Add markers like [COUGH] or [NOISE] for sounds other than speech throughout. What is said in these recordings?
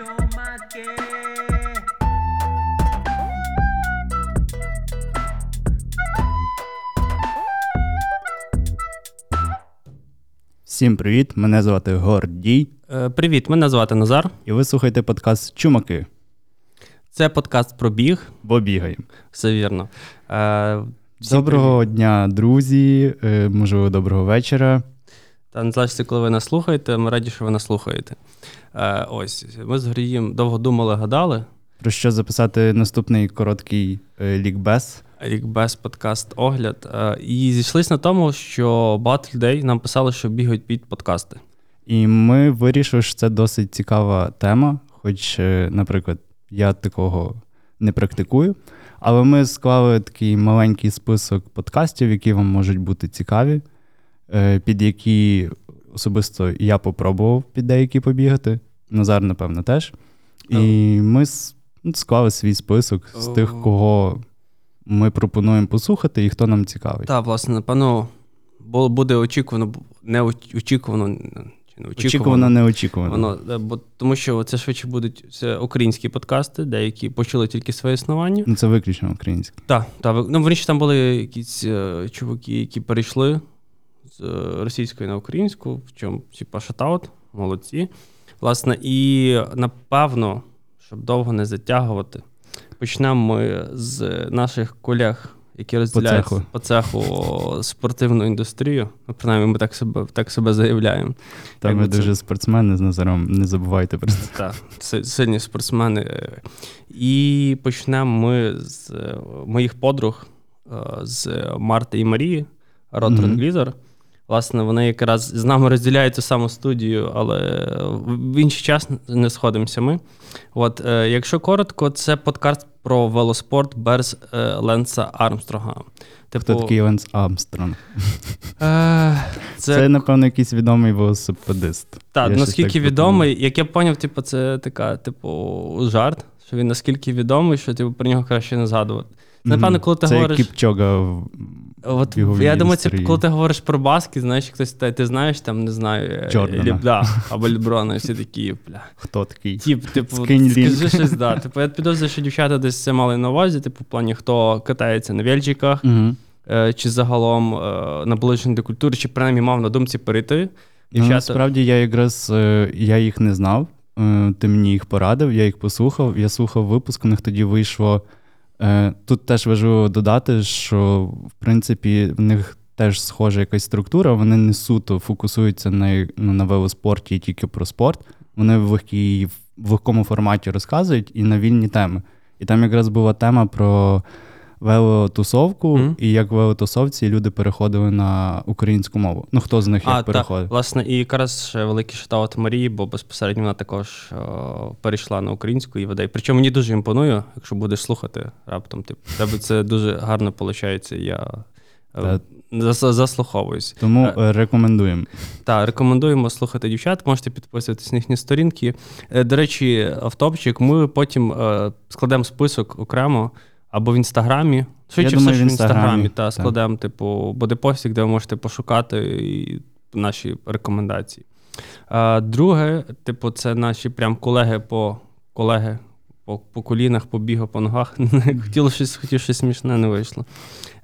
Чумаки. Всім привіт! Мене звати Гордій, Е, Привіт, мене звати Назар. і ви слухаєте подкаст Чумаки, Це подкаст про біг. бо бігаємо. Все вірно. Е, всім Доброго дня, друзі. е, Можливо, доброго вечора. Та не залежить, коли ви нас слухаєте. Ми раді, що ви нас слухаєте. Е, Ось ми з Горієм довго думали, гадали. Про що записати наступний короткий е, лікбез. Лікбез подкаст огляд. Е, І зійшлися на тому, що багато людей нам писали, що бігають під подкасти. І ми вирішили, що це досить цікава тема, хоч, е, наприклад, я такого не практикую. Але ми склали такий маленький список подкастів, які вам можуть бути цікаві, під які особисто я попробував під деякі побігати. Назар, напевно, теж. І ми с- ну, склали свій список з тих, кого ми пропонуємо послухати і хто нам цікавий. Так, власне, напевно, бу- буде очікувано, не очікувано. Очікувано, неочікувано. Воно, е, бо, тому що це швидше будуть це українські подкасти, деякі почали тільки своє існування. Ну, це виключно українське. Так, так. Ну, виріші там були якісь е, чуваки, які перейшли з е, російської на українську, в чому типа шатаут, молодці. Власне, і напевно, щоб довго не затягувати, почнемо ми з наших колег, які розділяють цеху. по цеху спортивну індустрію. Ну, принаймні, ми так себе, так себе заявляємо. Там ми це- дуже спортсмени з Назаром, не забувайте про це. Так, сильні спортсмени. І почнемо ми з е, моїх подруг, е, з Марти і Марії, Рот Мгм. Власне, вони якраз з нами розділяють ту саму студію, але в інший час не сходимося ми. От, е, якщо коротко, це подкаст про велоспорт без е, Ленса Армстронга. Типу, Хто такий Ленс Амстронг? Е, Це, це напевно, якийсь відомий велосипедист. Так, Я наскільки так відомий, як я поняв, типу, це така, типу, жарт, що він наскільки відомий, що типу, про нього краще не згадувати. Напевно, коли ти це говориш. Кіпчога в От, біговій я думаю, це коли ти говориш про баскет, знаєш, хтось та- ти знаєш, там, не знаю, е, Джордана. Да, [LAUGHS] або Ліброна, і всі такі, бля. хто такий. Тіп, типу, Скинь скажи щось, да. [LAUGHS] Типу, я підозрюю, що дівчата десь це мали на увазі, типу, в плані, хто катається на вельчиках, Угу. е, чи загалом е, наближений до культури, чи принаймні мав на думці перейти. Ну, насправді я якраз е, я їх не знав. е, Ти мені їх порадив, я їх послухав. Я слухав випуск, у них тоді вийшло. Е, Тут теж важливо додати, що в принципі в них теж схожа якась структура. Вони не суто фокусуються на, ну, на велоспорті тільки про спорт. Вони в, легкій, в легкому форматі розказують і на вільні теми. І там якраз була тема про велотусовку, Мгм. і як велотусовці люди переходили на українську мову. Ну, хто з них як А, переходив? власне, і якраз великий шатаут Марії, бо безпосередньо вона також о, перейшла на українську і веде. Причому мені дуже імпонує, якщо будеш слухати раптом. Типу, тебе це дуже гарно виходить. Я е, заслуховуюсь. Тому Е, е, рекомендуємо. Так, рекомендуємо слухати дівчат, можете підписуватись на їхні сторінки. До речі, автопчик, ми потім складемо список окремо або в інстаграмі. Швидше все, що в інстаграмі, та так. типу, буде постік, де ви можете пошукати і наші рекомендації. А, друге, типу, це наші прям колеги по колеги по, по колінах, по бігу, по ногах. [LAUGHS] Хотіло щось, хотів щось смішне, не вийшло.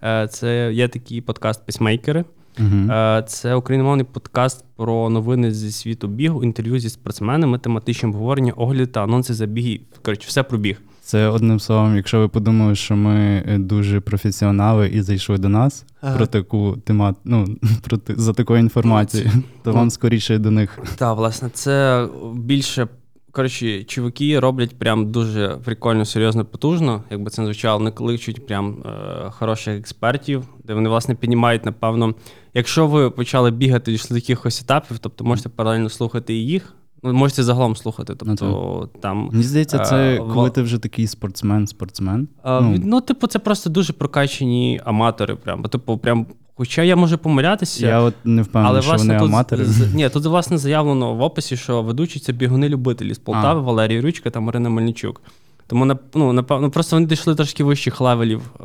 Е, Це є такий подкаст Пісмейкери. Угу. Е, Це україномовний подкаст про новини зі світу бігу, інтерв'ю зі спортсменами, тематичні обговорення, огляди та анонси забігів. Коротше, все про біг. Це одним словом, якщо ви подумали, що ми е, дуже професіонали і зайшли до нас Ага. про таку тема, ну [LAUGHS] про за такою інформацією, то вам скоріше до них. Так, власне, це більше. Коротше, чуваки роблять прям дуже прикольно, серйозно, потужно. Якби це не звучало, не кличуть прям е, хороших експертів, де вони, власне, піднімають, напевно. Якщо ви почали бігати до якихось етапів, тобто можете паралельно слухати і їх. Ну, можете загалом слухати. Тобто там Мені здається, це Е, коли ти вже такий спортсмен, спортсмен. А, Ну. ну, ну, типу, це просто дуже прокачені аматори. Прям. Типу, прям, хоча я можу помилятися, Я от не впевнений, але що власне вони тут, аматори. з- ні, тут власне заявлено в описі, що ведучі це бігуни-любителі з Полтави, А. Валерій Ручка та Марина Мельничук. Тому ну, напевно, просто вони дійшли трошки вищих level ів е,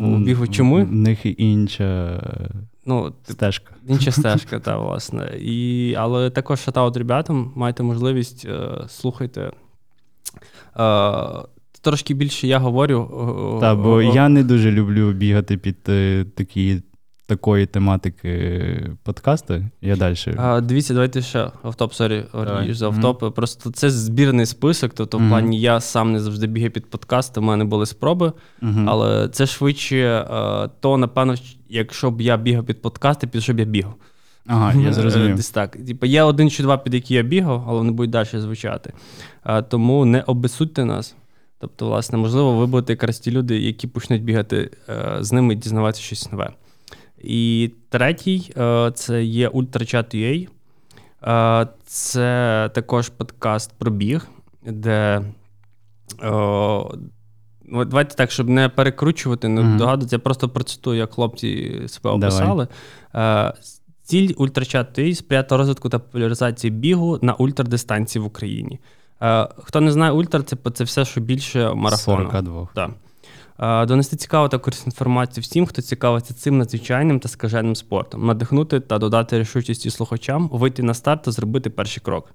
в бігу, чим ми. В них інша е, Ну, стежка. Інша [LAUGHS] стежка, та, власне. І, але також shoutout ребятам, маєте можливість, е, слухайте, Е, Трошки більше я говорю. Так, бо я не дуже люблю бігати під е, такі такої тематики подкасти. Я далі. А, Дивіться, давайте ще офтоп, sorry, за офтоп. Mm-hmm. Просто це збірний список. Тобто, mm-hmm. в плані я сам не завжди бігаю під подкасти, у мене були спроби, mm-hmm. але це швидше, то, напевно, якщо б я бігав під подкасти, під що б я бігав. Ага, я зрозумів. Десь так. Типу, є один чи два, під які я бігав, але вони будуть далі звучати. А, Тому не обесудьте нас. Тобто, власне, можливо, ви будете якраз ті люди, які почнуть бігати е, з ними і дізнаватися щось нове. І третій е, це є UltraChat.ua. Е, це також подкаст про біг, де. Давайте так, щоб не перекручувати, не mm-hmm. догадуватися, я просто процитую, як хлопці себе описали. Давай. Ціль UltraChat.ua сприяти розвитку та популяризації бігу на ультрадистанції в Україні. Хто не знає, ультра це це все, що більше марафону. 42. Так. Донести цікаву та корисну інформацію всім, хто цікавиться цим надзвичайним та скаженим спортом, надихнути та додати рішучості слухачам, вийти на старт та зробити перший крок.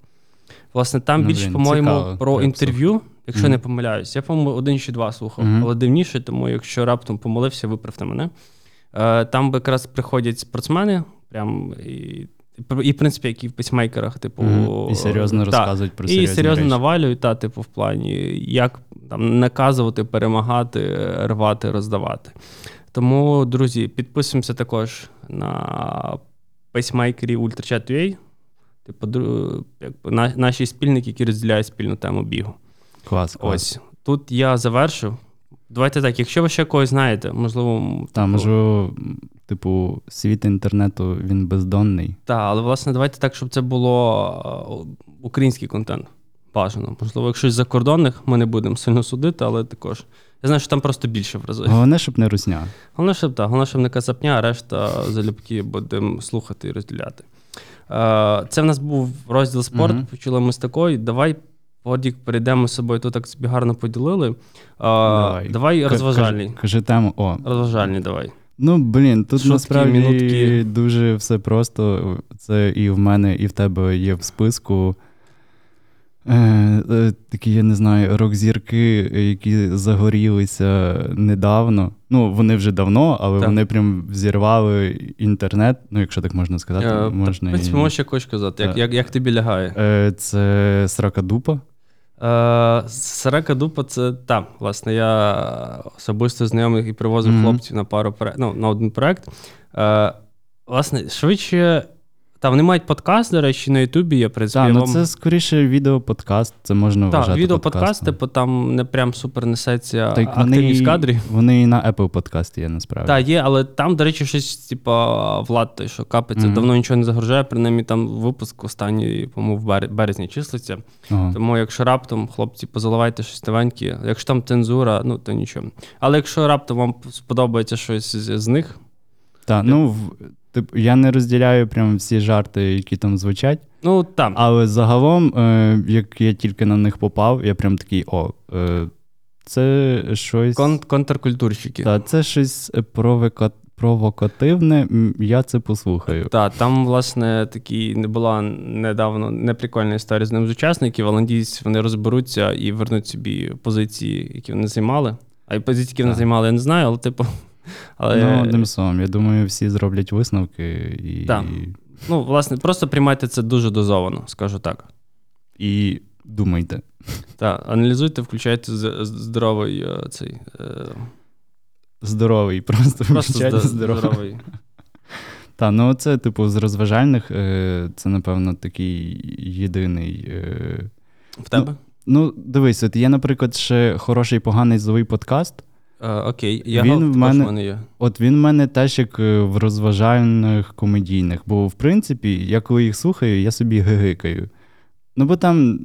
Власне, там ну, більше, по-моєму, цікаво, про інтерв'ю, якщо mm-hmm. не помиляюсь. Я, по-моєму, один чи два слухав, mm-hmm. але дивніше, тому якщо раптом помолився, виправте мене. Е, там якраз приходять спортсмени, прям і і, в принципі, як і в Pacemaker ах, типу. Mm-hmm. І серйозно та, розказують про серйозні І серйозно речі. навалюють, та, типу, в плані, як там наказувати, перемагати, рвати, роздавати. Тому, друзі, підписуємося також на Pacemaker і UltraChat.ua, типу, якби, на, наші спільники, які розділяють спільну тему бігу. Клас, клас. Ось. Тут я завершу. Давайте так, якщо ви ще когось знаєте, можливо. Та, можливо, типу, світ інтернету він бездонний. Так, але власне, давайте так, щоб це було український контент. Бажано. Можливо, якщо з закордонних, ми не будемо сильно судити, але також. Я знаю, що там просто більше в рази. Головне, щоб не русня. Головне, щоб так, головне, щоб не казапня, а решта залюбки будемо слухати і розділяти. Це в нас був розділ спорт. Угу. Почули ми з такої. Давай Одік, перейдемо з собою, тут так собі гарно поділили. Давай, давай розважальний. Кажи, тему. О. Розважальний давай. Ну, блін, тут Шутки, насправді минутки. дуже все просто. Це і в мене, і в тебе є в списку. Е, е, Такі, я не знаю, рок-зірки, які загорілися недавно. Ну, вони вже давно, але так. вони прям взірвали інтернет. Ну, якщо так можна сказати, е, можна. Так, і... можеш якось казати, як, як як, тобі лягає? Е, Це Сракадупа. Е, Сарака Дупа це так, власне, я особисто знайомих і привозив mm-hmm. хлопців на пару ну, на один проект. Е, Власне, швидше та вони мають подкаст, до речі, на Ютубі є Так, ну це скоріше відеоподкаст, це можна вважати Так, відеоподкаст, типу там не прям супер несеться так, активність в кадрі. Вони і на Apple подкасті є, насправді. Так, є, але там, до речі, щось, типу, Влад, той, що капиться, mm-hmm. давно нічого не загружає, принаймні там випуск останній, по-моєму, в березні числиться. Ага. Тому, якщо раптом, хлопці, позаливайте щось новеньке, якщо там цензура, ну то нічого. Але якщо раптом вам сподобається щось з, з них. Так, ну Типу, я не розділяю прям всі жарти, які там звучать. Ну там. Але загалом, е, як я тільки на них попав, я прям такий: о, е, це щось. Кон- Контркультурщики. Так, це щось провока... провокативне, я це послухаю. Так, там, власне, такі не була недавно неприкольна історія з ним з учасників, але надіюсь, вони розберуться і вернуть собі позиції, які вони займали. А й позиції, які вони займали, я не знаю, але типу. Але... Ну, одним словом, я думаю, всі зроблять висновки. і... Так. Ну, власне, просто приймайте це дуже дозовано, скажу так. І думайте. Так, аналізуйте, включайте здоровий е, цей. Е... Здоровий, просто, просто включайте здоровий. здоровий. Так, ну це, типу, з розважальних, е, це, напевно, такий єдиний. В тебе? Ну, ну дивись, от є, наприклад, ще хороший поганий злий подкаст. А, Окей, я він в мене, мене є. От він в мене теж як е, в розважальних комедійних. Бо, в принципі, я коли їх слухаю, я собі гигикаю. Ну, бо там,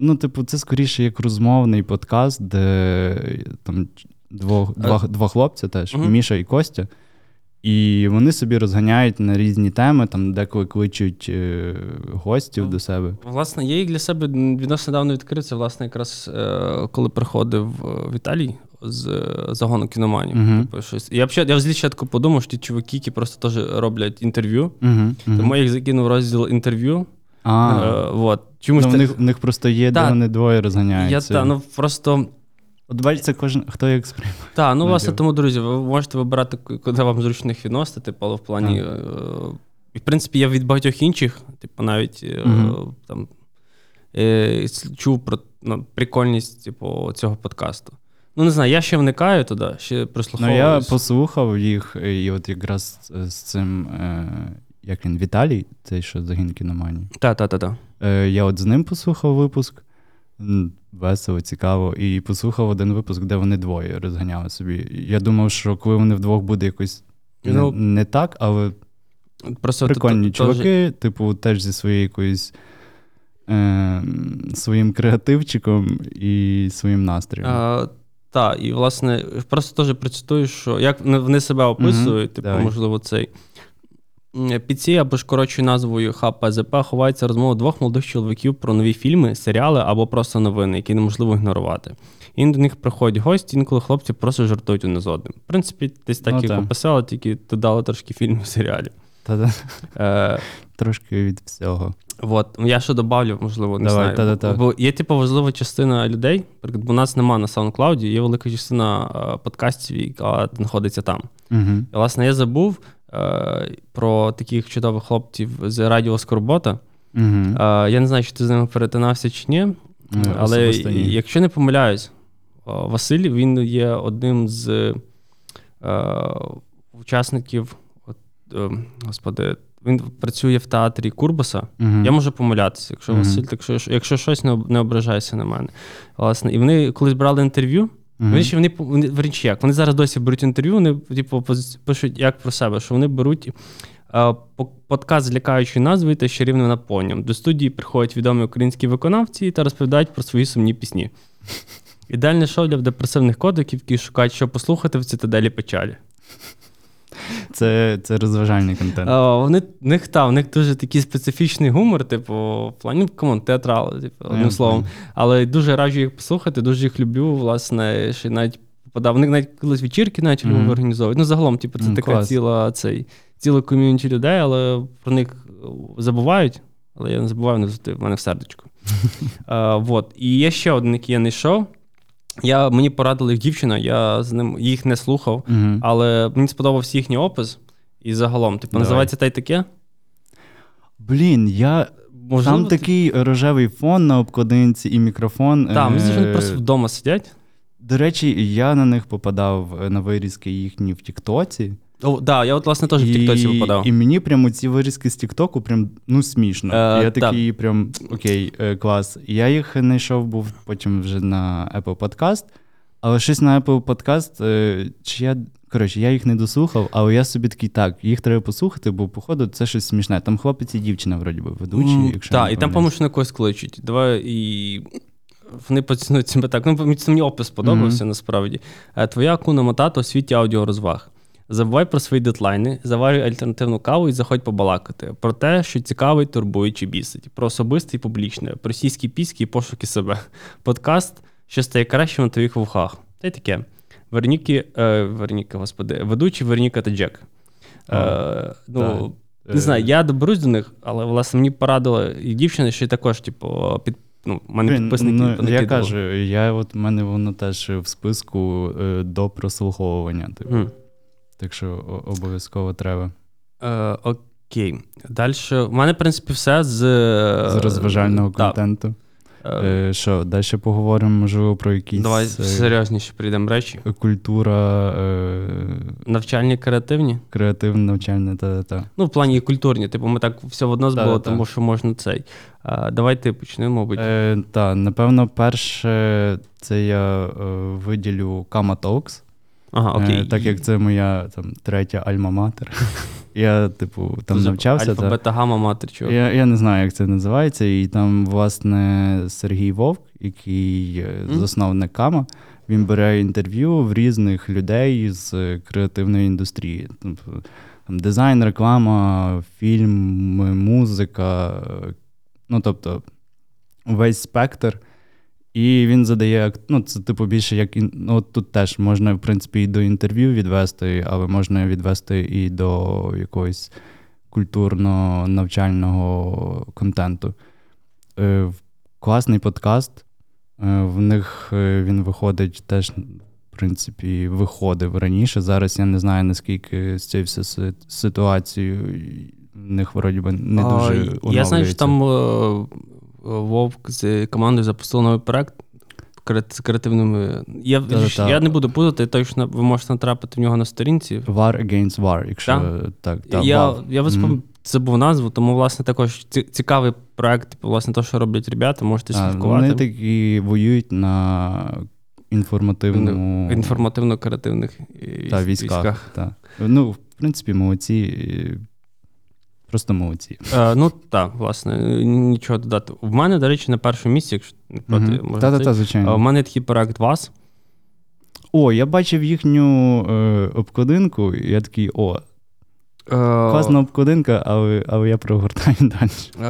ну, типу, це скоріше як розмовний подкаст, де там двох, а... два, два хлопця теж, угу. Міша і Костя. І вони собі розганяють на різні теми, там деколи кличуть е, гостів ну, до себе. Власне, я їх для себе відносно давно відкрив. Це, власне, якраз е, коли приходив в Італії з е, загону кіноманів. Uh-huh. Типу, щось. Я я взагалі спочатку подумав, що ті чуваки, які просто теж роблять інтерв'ю. Uh-huh. Uh-huh. Тому я їх закинув розділ інтерв'ю. Е, вот. чомусь Ну, в, них, в них просто є, Та, де вони двоє я розганяються. та, ну просто. От бачите, кожен хто як сприймає. Так, ну власне, тому, друзі, ви можете вибирати, куди вам зручно їх відносити, типу, але в плані. Е- і, в принципі, я від багатьох інших, типу, навіть е- там, е- чув про ну, прикольність типу, цього подкасту. Ну, не знаю, я ще вникаю туди, ще Ну, я послухав їх, і от якраз з цим, е, як він, Віталій, цей, що загін кіноманії. Так, так, так, так. Е, я от з ним послухав випуск. Весело, цікаво. І послухав один випуск, де вони двоє розганяли собі. Я думав, що коли вони вдвох буде якось не, Ну, не так, але Просто прикольні то- то- чуваки, типу, теж зі своєю якоюсь е, своїм креативчиком і своїм настроєм. А, так, і власне, просто теж процитую, що як вони- себе описують, типу, давай. можливо, цей. Під цією або ж коротшою назвою ХПЗП ховається розмова двох молодих чоловіків про нові фільми, серіали або просто новини, які неможливо ігнорувати. І до них приходять гості, інколи хлопці просто жартують один з одним. В принципі, десь так Ну, як описали, тільки додали трошки фільмів, серіалів. Та-та, Е, трошки від всього. От, я ще добавлю, можливо, не Давай, знаю. та-та-та. Бо є, типу, важлива частина людей, бо у нас нема на SoundCloud, є велика частина е, подкастів, яка знаходиться там. Угу. І, власне, я забув е, про таких чудових хлопців з Радіо Скорбота. Угу. Е, я не знаю, чи ти з ними перетинався чи ні, але ні. якщо не помиляюсь, о, Василь він є одним з е, учасників. От, е, господи, він працює в театрі Курбаса. Мгм. Я можу помилятися, якщо Мгм. Василь, так що, якщо щось не, не ображайся на мене. Власне, і вони колись брали інтерв'ю. Мгм. Вони ще вони, вони верніше як, вони зараз досі беруть інтерв'ю, вони типу, пишуть як про себе, що вони беруть е, по- подкаст з лякаючою назвою та чарівним наповненням. До студії приходять відомі українські виконавці та розповідають про свої сумні пісні. Ідеальне шоу для депресивних котиків, які шукають, що послухати в цитаделі печалі. Це, це розважальний контент. А, вони, в них та, в них дуже такий специфічний гумор, типу, в плані, ну, come on, театрал, типу, одним Я словом. Але дуже раджу їх послухати, дуже їх люблю, власне, ще навіть попадав. Вони навіть колись вечірки навіть Мгм. mm організовують. Ну, загалом, типу, це М, така клас. ціла цей, ціла ком'юніті людей, але про них е, забувають. Але я не забуваю, вони в мене в сердечку. [LAUGHS] а, вот. І є ще один, який я не йшов. Я, мені порадила їх дівчина, я з ним їх не слухав, Угу. але мені сподобався їхній опис. І загалом, типу, Давай. називається та й таке. Блін, я. Можливо, Там такий рожевий фон на обкладинці і мікрофон. Так, мені здається, вони Е, просто вдома сидять. До речі, я на них попадав е, на вирізки їхні в Тіктоці. О, да, я от, власне, теж в Тіктоці випадав. І мені прямо ці вирізки з Тіктоку прям ну смішно. Е, я так. такий прям окей, е, клас. Я їх знайшов був потім вже на Apple Podcast, але щось на Apple Podcast, е, чи я. Коротше, я їх не дослухав, але я собі такий так, їх треба послухати, бо, походу, це щось смішне. Там хлопець і дівчина, вроді би, ведучі, М, якщо Так, і там, по-моєму, що на когось кличуть. Давай і. Вони поцінують себе так. Ну, мені опис сподобався насправді. Е, Твоя акуна матата у світі аудіорозваг. Забувай про свої дедлайни, заварюй альтернативну каву і заходь побалакати. Про те, що цікавить, турбує чи бісить. Про особисте і публічне, про сільські піськи і пошуки себе. Подкаст, що стає кращим на твоїх вухах. Та й таке. Верніки, е, Верніки, господи, ведучі Верніка та Джек. Е, ну, так. не знаю, Е, я доберусь до них, але власне мені порадила і дівчина, що й також, типу, під. Ну, мене підписники ну, я кажу, я от в мене воно теж в списку е, до прослуховування. Типу. М. Так що обов'язково треба. Е, окей. Далі. У мене, в принципі, все з, З розважального контенту. Е, Е, що, далі поговоримо, можливо, про якісь Давай е, серйозніше прийдемо речі. культура, е, Навчальні, креативні. креативне навчання та та. Ну, в плані культурні. Типу, ми так все одно збило, тому що можна цей. Е, давай ти почнемо, мабуть. Е, та, напевно, перше, це я е, виділю Kama Talks. Ага, окей. Е, так як це моя там, третя альма-матер. [LAUGHS] Я, типу, там навчався. Альфа, бета, гамма, матер, чувак. Я, я не знаю, як це називається. І там, власне, Сергій Вовк, який засновник Кама, він бере інтерв'ю в різних людей з креативної індустрії. Тобто, Там дизайн, реклама, фільм, музика. Ну, тобто, весь спектр. І він задає, ну, це типу більше як ну, от тут теж можна, в принципі, і до інтерв'ю відвести, але можна відвести і до якогось культурно-навчального контенту. Е, класний подкаст. Е, в них е, він виходить теж, в принципі, виходив раніше. Зараз я не знаю, наскільки з цією ситуацією в них вроді би не дуже оновлюється. Я знаю, що там Вовк з командою запустив новий проект з креативними. Я та, я не буду путати, точно ви можете натрапити в нього на сторінці. War Against War, якщо так. так. Та, я я mm-hmm. забув назву, тому, власне, також цікавий проект, типу, власне, те, що роблять ребята, можете слідкувати. Вони такі воюють на інформативному... інформативно-креативних військах. військах. Та. Ну, в принципі, молодці. Просто молодці. Е, Ну так, власне, нічого додати. В мене, до речі, на першому місці, якщо не проти, угу. можна. Та-та-та, звичайно. У мене такий проект вас. О, я бачив їхню е, обкладинку, і я такий, о. Е, класна обкладинка, але але я прогортаю [LAUGHS] далі. Е,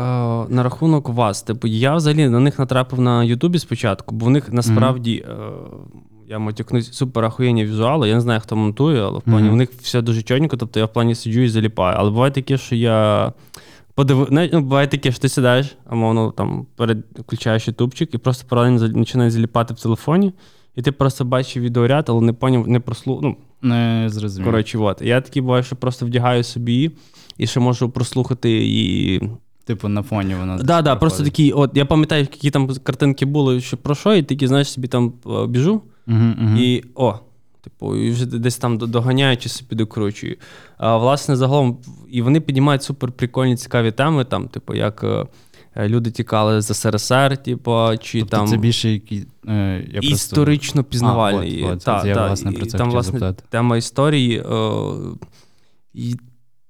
на рахунок вас. Типу, я взагалі на них натрапив на Ютубі спочатку, бо в них насправді mm-hmm я матюкнусь супер ахуєнні візуали. Я не знаю, хто монтує, але в плані mm-hmm. у них все дуже чорненько, тобто я в плані сиджу і заліпаю. Але буває таке, що я подив... ну, буває таке, що ти сідаєш, а мовно там перед включаєш ютубчик і просто паралельно починаєш заліпати в телефоні, і ти просто бачиш відеоряд, але не поняв, не прослухав. Ну, не зрозумів. Коротше, от. Я такий буває, що просто вдягаю собі і ще можу прослухати і. Типу на фоні вона. Так, да, да, просто такі, от я пам'ятаю, які там картинки були, що про що, і такі, знаєш, собі там е, біжу. Uh-huh, І о, типу, і вже десь там доганяючи собі докручую. А власне, загалом, і вони піднімають супер прикольні цікаві теми, там, типу, як. Е, люди тікали з СРСР, типу, чи тобто там це більше які е, я історично пізнавальні. А, от, от, та, я, та, власне, про це Там, власне, запитати. тема історії. Е, і,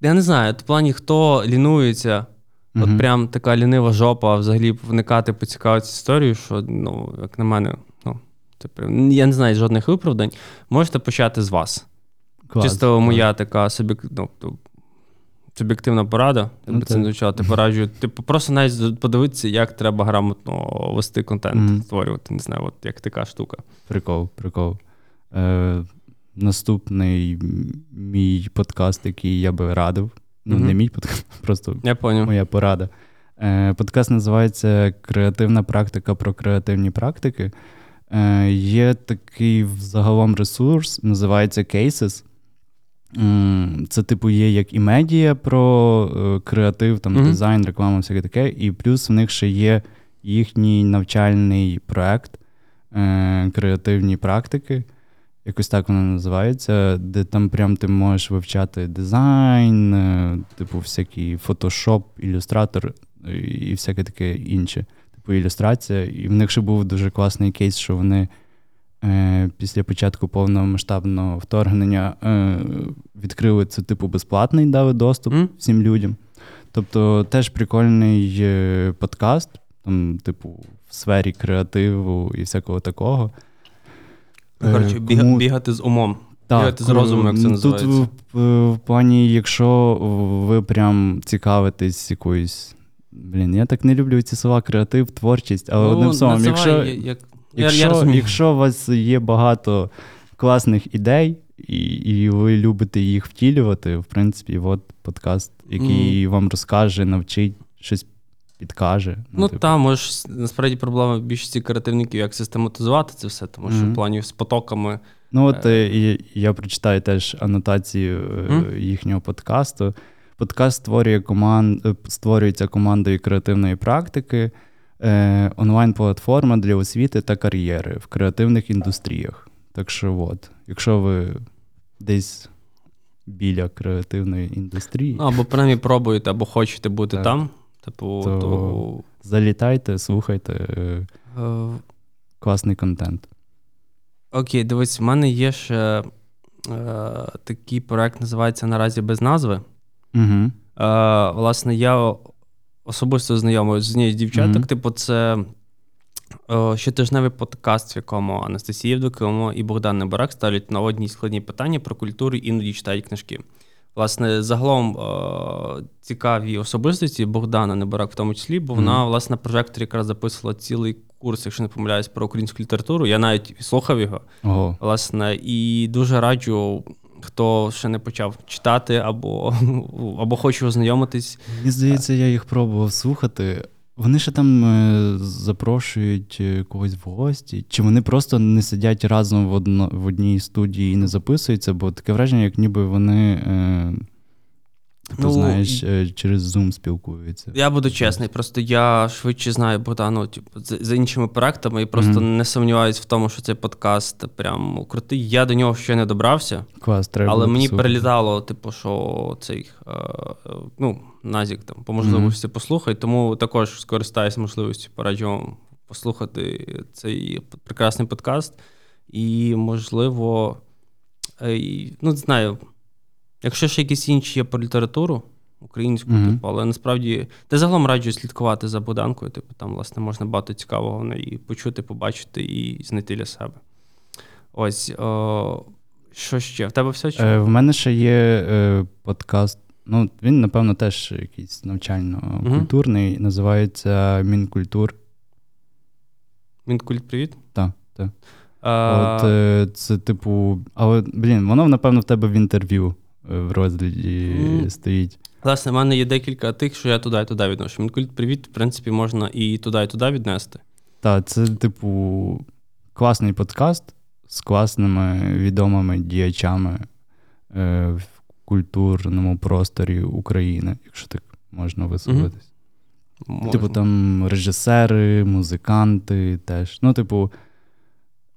Я не знаю, в плані, хто лінується, от прям така лінива жопа, взагалі вникати, поцікавитися історією, що, ну, як на мене, Типу, я не знаю жодних виправдань. Можете почати з вас. Клас, Чисто клас. моя така суб'єк... ну, суб'єктивна порада. Ну, це звучало, ти пораджую. Типу, просто навіть подивитися, як треба грамотно вести контент, mm. створювати. Не знаю, от як така штука. Прикол, прикол. Е, Наступний мій подкаст, який я би радив. Ну, mm-hmm. не мій подкаст, [LAUGHS] просто я моя порада. Е, Подкаст називається Креативна практика про креативні практики. Е, Є такий загалом ресурс, називається Cases. Це, типу, є як і медіа про е, креатив, там, mm-hmm. дизайн, реклама, всяке таке. І плюс в них ще є їхній навчальний проект е, креативні практики. Якось так воно називається, де там прям ти можеш вивчати дизайн, е, типу, всякий фотошоп, ілюстратор і всяке таке інше типу ілюстрація. І в них ще був дуже класний кейс, що вони е, після початку повномасштабного вторгнення е, відкрили це, типу, безплатний дали доступ mm. всім людям. Тобто теж прикольний е, подкаст, там, типу, в сфері креативу і всякого такого. Коротше, е, Кому... бігати з умом. Так, Бігати з розумом, як це називається. Тут в, в плані, якщо ви прям цікавитесь якоюсь Блін, я так не люблю ці слова креатив, творчість, але ну, одним словом, якщо як... якщо, я, я якщо у вас є багато класних ідей, і і ви любите їх втілювати, в принципі, от подкаст, який mm. вам розкаже, навчить, щось підкаже. Ну, ну типу. там, може, насправді проблема в більшості креативників, як систематизувати це все, тому що mm. в плані з потоками. Ну, от е... і, я прочитаю теж анотацію mm. їхнього подкасту. Подкаст створює команд, е, створюється командою креативної практики, е, онлайн-платформа для освіти та кар'єри в креативних індустріях. Так що, от, якщо ви десь біля креативної індустрії. Ну, або принаймні пробуєте, або хочете бути так. там. Типу, то, то... Залітайте, слухайте. Е... Класний контент. Окей, дивись, в мене є ще е, такий проект, називається Наразі без назви. Угу. Е, Власне, я особисто знайомий з однією з дівчаток. Угу. Типу, це е, щотижневий подкаст, в якому Анастасія Євдокимова і Богдан Небарак ставлять на одні складні питання про культуру і іноді читають книжки. Власне, загалом е, цікаві особистості Богдана Небарак, в тому числі, бо вона, mm. власне, на прожекторі якраз записувала цілий курс, якщо не помиляюсь, про українську літературу. Я навіть слухав його. Ого. Власне, і дуже раджу хто ще не почав читати або [LAUGHS] або хоче ознайомитись. Мені здається, я їх пробував слухати. Вони ще там е, запрошують е, когось в гості, чи вони просто не сидять разом в одно, в одній студії і не записуються, бо таке враження, як ніби вони. Е, ти ну, знаєш, е, через Zoom спілкуються. Я буду чесний, просто я швидше знаю Богдану типу, за, іншими проектами і просто mm-hmm. не сумніваюся в тому, що цей подкаст прям крутий. Я до нього ще не добрався, Клас, треба але мені послухати. перелітало, типу, що цей е, ну, Назік там по можливості mm-hmm. послухай, тому також скористаюся можливістю, пораджу послухати цей прекрасний подкаст. І, можливо, е, ну, не знаю. Якщо ще якісь інші є по літературу українську, mm-hmm. типу, але насправді ти загалом раджу слідкувати за Боданкою. Типу, там, власне, можна багато цікавого неї почути, побачити і знайти для себе. Ось о, що ще? В тебе все? Чи? Е, В мене ще є е, подкаст. Ну, він, напевно, теж якийсь навчально-культурний. Mm-hmm. Називається Мінкультур. Мінкульт, привіт? Так, так. От е, це, типу, але, блін, воно, напевно, в тебе в інтерв'ю в розгляді mm. стоїть. Власне, в мене є декілька тих, що я туди і туди відношу. Мінкульт привіт, в принципі, можна і туди, і туди віднести. Так, це, типу, класний подкаст з класними відомими діячами е, в культурному просторі України, якщо так можна висловитись. Mm-hmm. Типу, там режисери, музиканти теж. Ну, типу,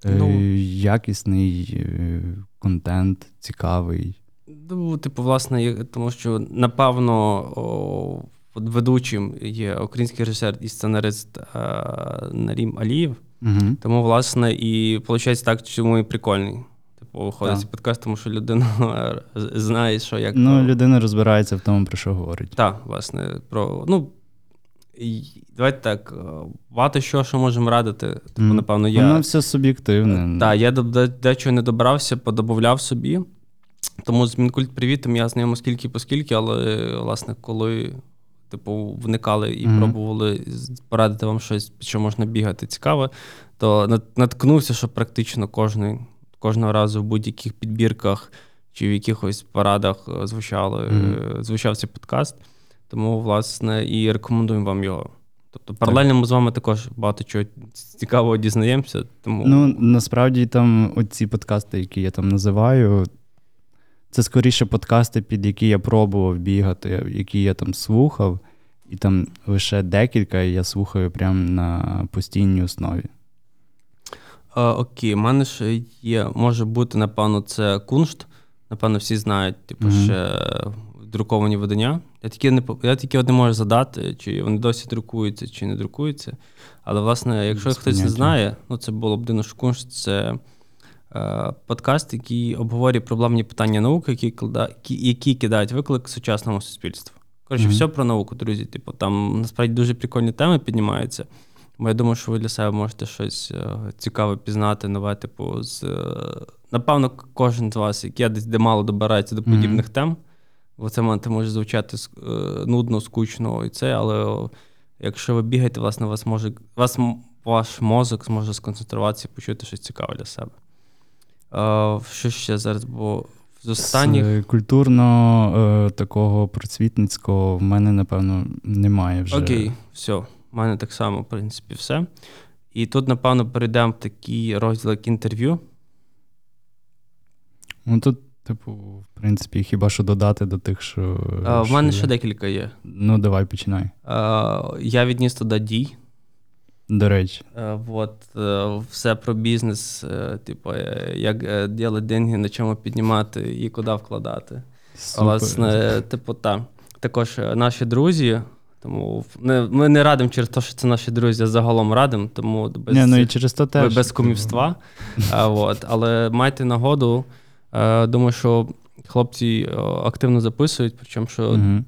е, ну, якісний е, контент, цікавий. Ну, типу, власне, тому що напевно о, ведучим є український режисер і сценарист а, Нарім Алієв. Угу. Тому, власне, і виходить так, чому і прикольний. Типу, виходить цей подкаст, тому що людина [LAUGHS] знає, що як. Ну, людина розбирається в тому, про що говорить. Так, власне, про. ну, і Давайте так, багато що що можемо радити. Типу, напевно, я... Воно все суб'єктивне. Так, я дечого не добрався, подобавляв собі. Тому з Мінкульт привітом я знайомий скільки поскільки, але власне, коли типу, вникали і mm-hmm. пробували порадити вам щось, що можна бігати цікаве, то наткнувся, що практично кожний, кожного разу в будь-яких підбірках чи в якихось порадах е, звучали, mm-hmm. звучав цей подкаст. Тому, власне, і рекомендуємо вам його. Тобто, паралельно ми з вами також багато чого цікавого дізнаємося. Тому... Ну, насправді там оці подкасти, які я там називаю, це скоріше подкасти, під які я пробував бігати, які я там слухав, і там лише декілька я слухаю прямо на постійній основі. А, Окей, у мене ще є, може бути, напевно, це куншт. Напевно, всі знають, типу, mm-hmm. ще друковані видання. Я тільки не я тільки от не можу задати, чи вони досі друкуються, чи не друкуються. Але, власне, якщо Без хтось не знає, ну це було б дивно, що куншт це подкаст, який обговорює проблемні питання науки, які які кидають виклик сучасному суспільству. Коротше, mm-hmm. все про науку, друзі. Типу, там насправді дуже прикольні теми піднімаються. Бо я думаю, що ви для себе можете щось е, цікаве пізнати, нове, типу, з е, напевно, кожен з вас, який десь де мало добирається до подібних mm-hmm. тем. Бо це може звучати нудно, скучно і це, але якщо ви бігаєте, власне, вас може вас ваш мозок зможе сконцентруватися і почути щось цікаве для себе. Що ще зараз було з останніх? З культурно е, такого просвітницького в мене, напевно, немає вже. Окей, все. У мене так само, в принципі, все. І тут, напевно, перейдемо в такий розділ, як інтерв'ю. Ну тут, типу, в принципі, хіба що додати до тих, що. А, В мене ще декілька є. Ну, давай починай. А, Я відніс туди дій. До речі, е, от е, все про бізнес, е, типу, як ділити деньги, на чому піднімати і куди вкладати. Супер. Власне, типу, так. Також наші друзі. Тому ми не радимо через те, що це наші друзі, а загалом радимо, тому без не, ну і через то теж. без кумівства. А, от, Але майте нагоду. Думаю, що хлопці активно записують, причому що. Угу.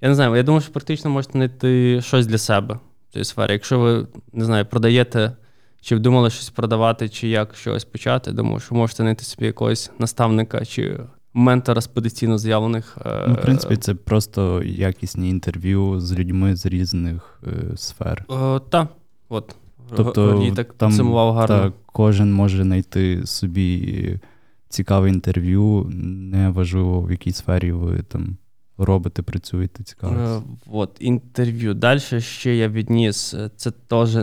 Я не знаю, я думаю, що практично можете знайти щось для себе цієї сфери. Якщо ви не знаю, продаєте, чи вдумали щось продавати, чи як щось почати, думаю, що можете знайти собі якогось наставника чи ментора з потенційно з'явлених. Е, ну, В принципі, це просто якісні інтерв'ю з людьми з різних е, сфер. Е, так, от. Тобто, так там, гарно. Та, кожен може знайти собі цікаве інтерв'ю, не важливо, в якій сфері ви там робите, працюєте, цікаво. Е, от, інтерв'ю. Далі ще я відніс. е, Це теж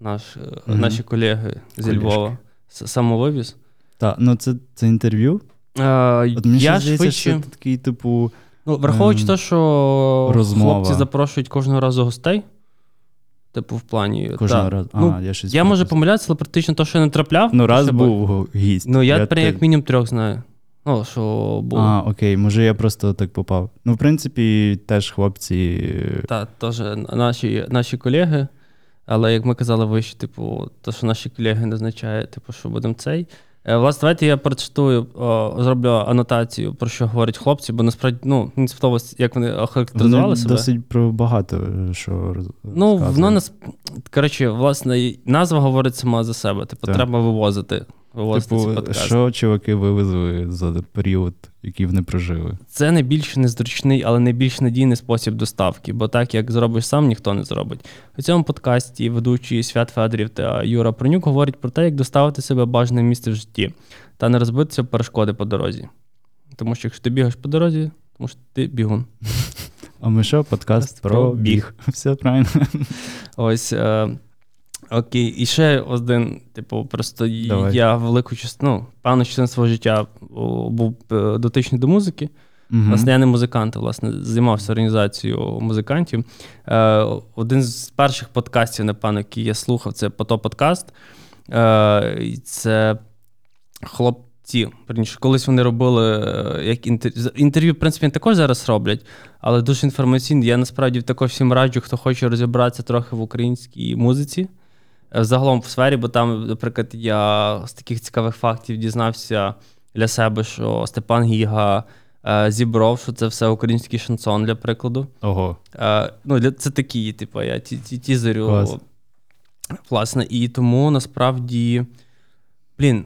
наш, Мгм. наші колеги зі Львова. Самовивіз. Так, ну це, це інтерв'ю. Е, От мені я здається, швидше. що це такий, типу, Ну, враховуючи ем, те, що розмова. хлопці запрошують кожного разу гостей. Типу, в плані. кожного разу. Ну, а, я щось Я можу помилятися, але практично те, що я не трапляв. Ну, раз був гість. Ну, я, прям те- як мінімум трьох знаю. Ну, що було. А, окей, може я просто так попав. Ну, в принципі, теж хлопці. е, Та, теж наші, наші колеги. Але як ми казали вище, типу, то, що наші колеги не означає, типу, що будемо цей. Е, Власне, давайте я прочитаю, о, зроблю анотацію, про що говорять хлопці, бо насправді ну, сподобалось, як вони охарактеризували Вони себе. досить про багато е, що роз- Ну, воно нас. Коротше, власне, назва говорить сама за себе. Типу, Так. треба вивозити. Ці Типу, подкасти. що чуваки вивезли за період, який вони прожили. Це найбільш незручний, але найбільш надійний спосіб доставки, бо так як зробиш сам, ніхто не зробить. У цьому подкасті ведучі Свят Федорів та Юра Пронюк говорять про те, як доставити себе бажане місце в житті та не розбитися перешкоди по дорозі. Тому що якщо ти бігаєш по дорозі, тому що ти бігун. А ми що, подкаст Про біг. [LAUGHS] Все правильно. Ось. Е, окей, і ще один, типу, просто Давай. я велику частину, ну, певну частину свого життя був е, дотичний до музики. Мгм. Власне, я не музикант, а, власне, займався організацією музикантів. Е, один з перших подкастів, напевно, який я слухав, це Пото подкаст. Е, це хлопці. Верніше, колись вони робили е, як інтерв'ю. Інтерв'ю, в принципі, вони також зараз роблять, але дуже інформаційні. Я насправді також всім раджу, хто хоче розібратися трохи в українській музиці. Е, Загалом в сфері, бо там, наприклад, я з таких цікавих фактів дізнався для себе, що Степан Гіга е, зібров, що це все український шансон, для прикладу. Ого. Е, ну, для- це такі, типу, я ті, ті, тізерю. Клас. Власне, і тому насправді, блін,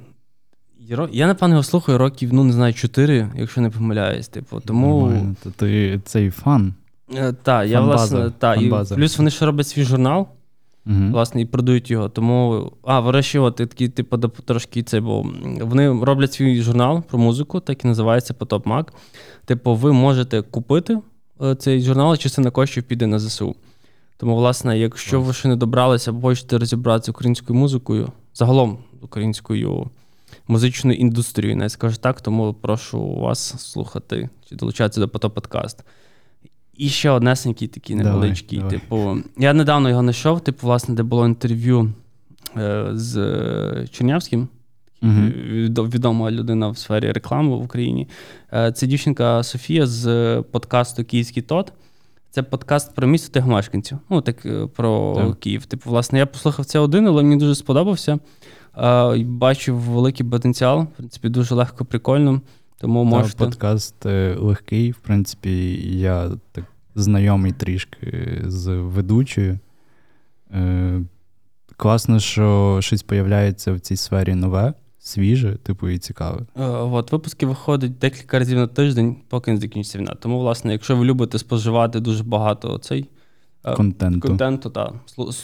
я напевно, його слухаю років, ну, не знаю, 4, якщо не помиляюсь. Типу, тому. То ти цей фан. Е, та, я, власне, та, і плюс вони ще роблять свій журнал, Угу. власне, і продають його. Тому, а, от такий, типу, трошки це, бо вони роблять свій журнал про музику, так і називається Потоп Мак. Типу, ви можете купити е, цей журнал, частина коштів піде на ЗСУ. Тому, власне, якщо ви ще не добралися або хочете розібратися українською музикою, загалом українською музичною індустрією, навіть скажу так, тому прошу вас слухати чи долучатися до Потоп подкаст. І ще однесенький такий Давай, невеличкий. давай. Типу, я недавно його знайшов, типу, власне, де було інтерв'ю е, з е, Чернявським. Відо- Відома людина в сфері реклами в Україні. Е, Це дівчинка Софія з е, подкасту Київський тот. Це подкаст про місто тих мешканців. Ну, так е, про Так. Київ. Типу, власне, я послухав це один, але мені дуже сподобався. Е, Бачив великий потенціал. В принципі, дуже легко, прикольно. Тому можете. подкаст легкий. В принципі, я так знайомий трішки з ведучою. Е, класно, що щось появляється в цій сфері нове, свіже, типу, і цікаве. Е, От, випуски виходять декілька разів на тиждень, поки не закінчиться війна. Тому, власне, якщо ви любите споживати дуже багато цей е, Контенту. контенту, та,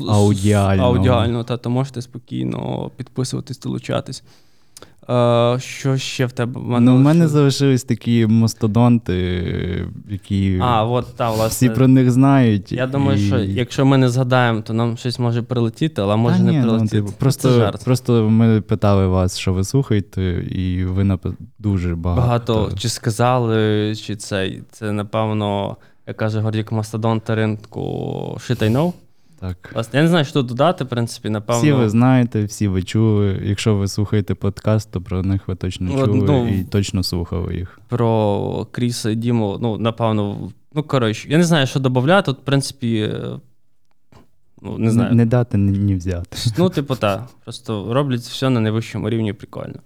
Аудіального. аудіального, та, то можете спокійно підписуватись, долучатись. Е, що ще в тебе? В Ну, у мене лише- залишились такі мастодонти, які А, от, та, власне. всі про них знають. Я думаю, і... що якщо ми не згадаємо, то нам щось може прилетіти, але може Та не ні, ну, прилетіти. типу, Це просто, жарт. просто ми питали вас, що ви слухаєте, і ви напи... дуже багато. Багато чи сказали, чи це, це напевно, як каже Гордік Мастодон ринку shit I know. Так. Власне, я не знаю, що тут додати, в принципі, напевно. Всі ви знаєте, всі ви чули. Якщо ви слухаєте подкаст, то про них ви точно Ну, чули ну, і точно слухали їх. Про Кріса і Діму, ну, напевно, ну, коротше, я не знаю, що додати. Тут, в принципі, е, ну, не знаю. Не дати, ні, взяти. Ну, типу, так. Просто роблять все на найвищому рівні прикольно.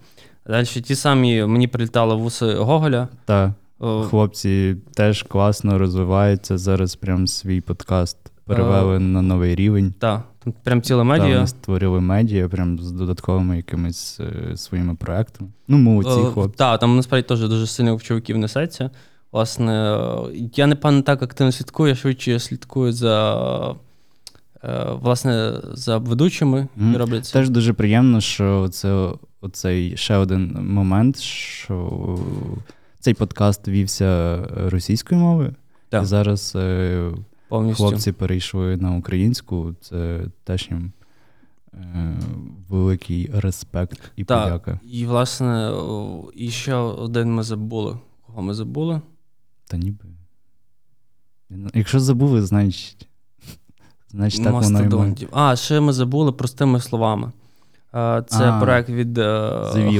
Далі ті самі мені прилітали вуси Гоголя. Та О, хлопці теж класно розвиваються. Зараз прям свій подкаст перевели на новий рівень. та, там прям ціла медіа. вони створили медіа прям з додатковими якимись е, своїми проектами. Ну, молодці, Е, хлопці. Так, там насправді теж дуже сильно в чуваків несеться. Власне, е, я напевно так активно слідкую, я швидше слідкую за, е, власне, за ведучими, Мгм. які роблять це. Теж дуже приємно, що це оцей ще один момент, що цей подкаст вівся російською мовою. І зараз е, Повністю. хлопці перейшли на українську. Це теж їм е, великий респект і Так. подяка. І, власне, і ще один ми забули. Кого ми забули? Та ніби. Якщо забули, значить. Значить, так воно і А, ще ми забули простими словами. Е, Це А, проект від е,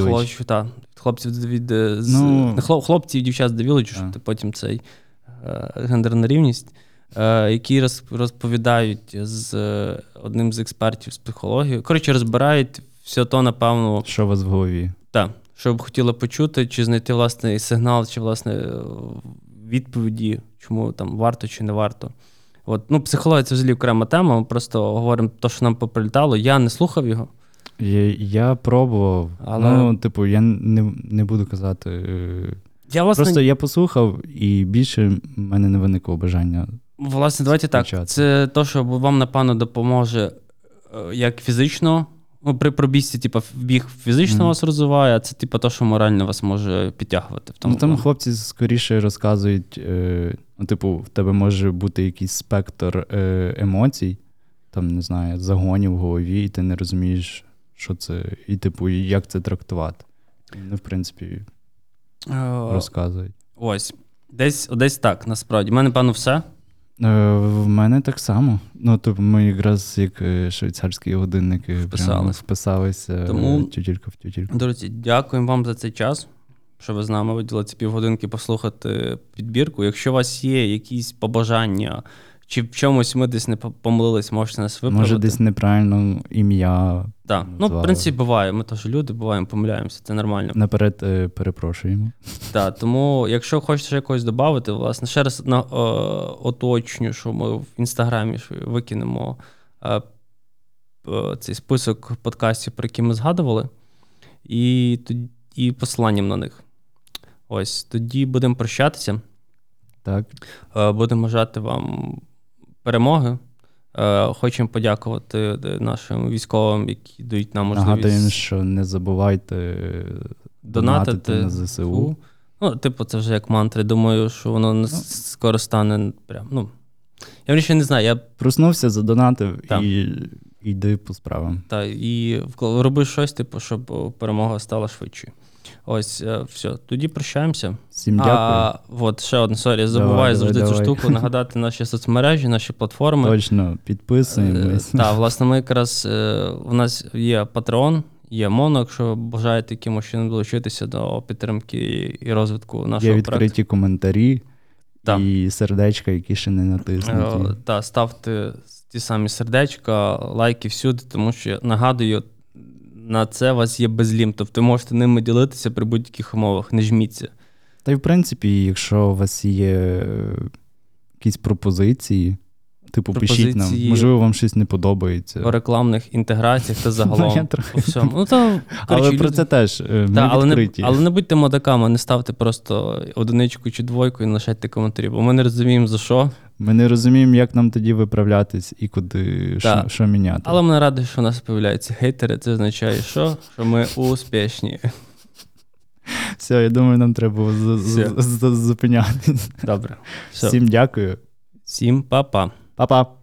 хлопців, та, хлопців від Ну, хлопців і дівчат з The Village, так. що потім цей гендерна рівність, які розповідають з е, одним з експертів з психології. Коротше, розбирають все то, напевно, Що у вас в голові? так, що б хотіли почути, чи знайти власне сигнал, чи власне е, відповіді, чому там варто чи не варто. От, ну, психологія це взагалі окрема тема. Ми просто говоримо те, що нам поприлітало. Я не слухав його. Я, я пробував, Але- ну, типу, я не, не буду казати. е, Я власне, Просто я послухав, і більше в мене не виникло бажання. Власне, давайте так. Включати. Це те, що вам, напевно, допоможе е, як фізично. Ну, при пробіжці, типу, біг фізично Мгм. вас розвиває, а це типу те, що морально вас може підтягувати. В тому ну там плані. хлопці скоріше розказують, е, ну, типу, в тебе може бути якийсь спектр е, емоцій, там, не знаю, загонів в голові, і ти не розумієш, що це, і, типу, як це трактувати. Вони, в принципі, Е, розказують. Ось. Десь, десь так, насправді. У мене, певно, все. Е, в мене так само. Ну, тобто, ми якраз як е, швейцарські годинники Вписались. вписалися Тому- е, тютілька в тютільку. Друзі, дякуємо вам за цей час, що ви з нами виділили ці півгодинки послухати підбірку. Якщо у вас є якісь побажання, чи в чомусь ми десь не по- помилились, можете нас виправити. Може, десь неправильно ім'я. Так. Ну, в принципі, буває. Ми теж люди, буваємо, помиляємося, це нормально. Наперед е, перепрошуємо. Так, тому, якщо хочете ще якось додати, власне, ще раз на, е, оточню, що ми в інстаграмі викинемо е, е, цей список подкастів, про які ми згадували, і, і посиланням на них. Ось тоді будемо прощатися. Так. Е, Будемо бажати вам перемоги. Е, Хочемо подякувати е, нашим військовим, які дають нам можливість Нагадуємо, що не забувайте е, донатити на ЗСУ. Ну, типу, це вже як мантри. Думаю, що воно с- скоро стане прям. Ну, я ще не знаю. Я Проснувся, задонатив Так. і йди по справам. та, і роби щось, типу, щоб перемога стала швидшою. Ось, е, все. Тоді прощаємося. Всім дякую. А, от ще одне, sorry, забуваю Давай, завжди давай, цю штуку, нагадати наші соцмережі, наші платформи. Точно, підписуємось. Так, власне, ми якраз е, у нас є Patreon, є Моно, якщо бажаєте якимось чином долучитися до підтримки і розвитку Є нашого відкриті проекту. коментарі Так. і сердечка, які ще не натиснуті. Е, Та, ставте ті самі сердечка, лайки всюди, тому що нагадую, на це у вас є безлім. Тобто ви можете ними ділитися при будь-яких умовах, не жміться. Та й в принципі, якщо у вас є е, якісь пропозиції, типу пишіть нам, можливо, вам щось не подобається. По рекламних інтеграціях та [LAUGHS] Ну, загалом. По всьому. Ну, то, Але коротше, про це теж е, ми Та, але, не, але не будьте модаками, не ставте просто одиничку чи двойку і не лишайте коментарі, бо ми не розуміємо за що. Ми не розуміємо, як нам тоді виправлятись і куди що, що міняти. Але ми раді, що у нас з'являються хейтери. Це означає, що? Що ми успішні. Все, я думаю, нам треба було з- з- з- зупинятись. Добре. Всім дякую. Всім па-па. Па-па.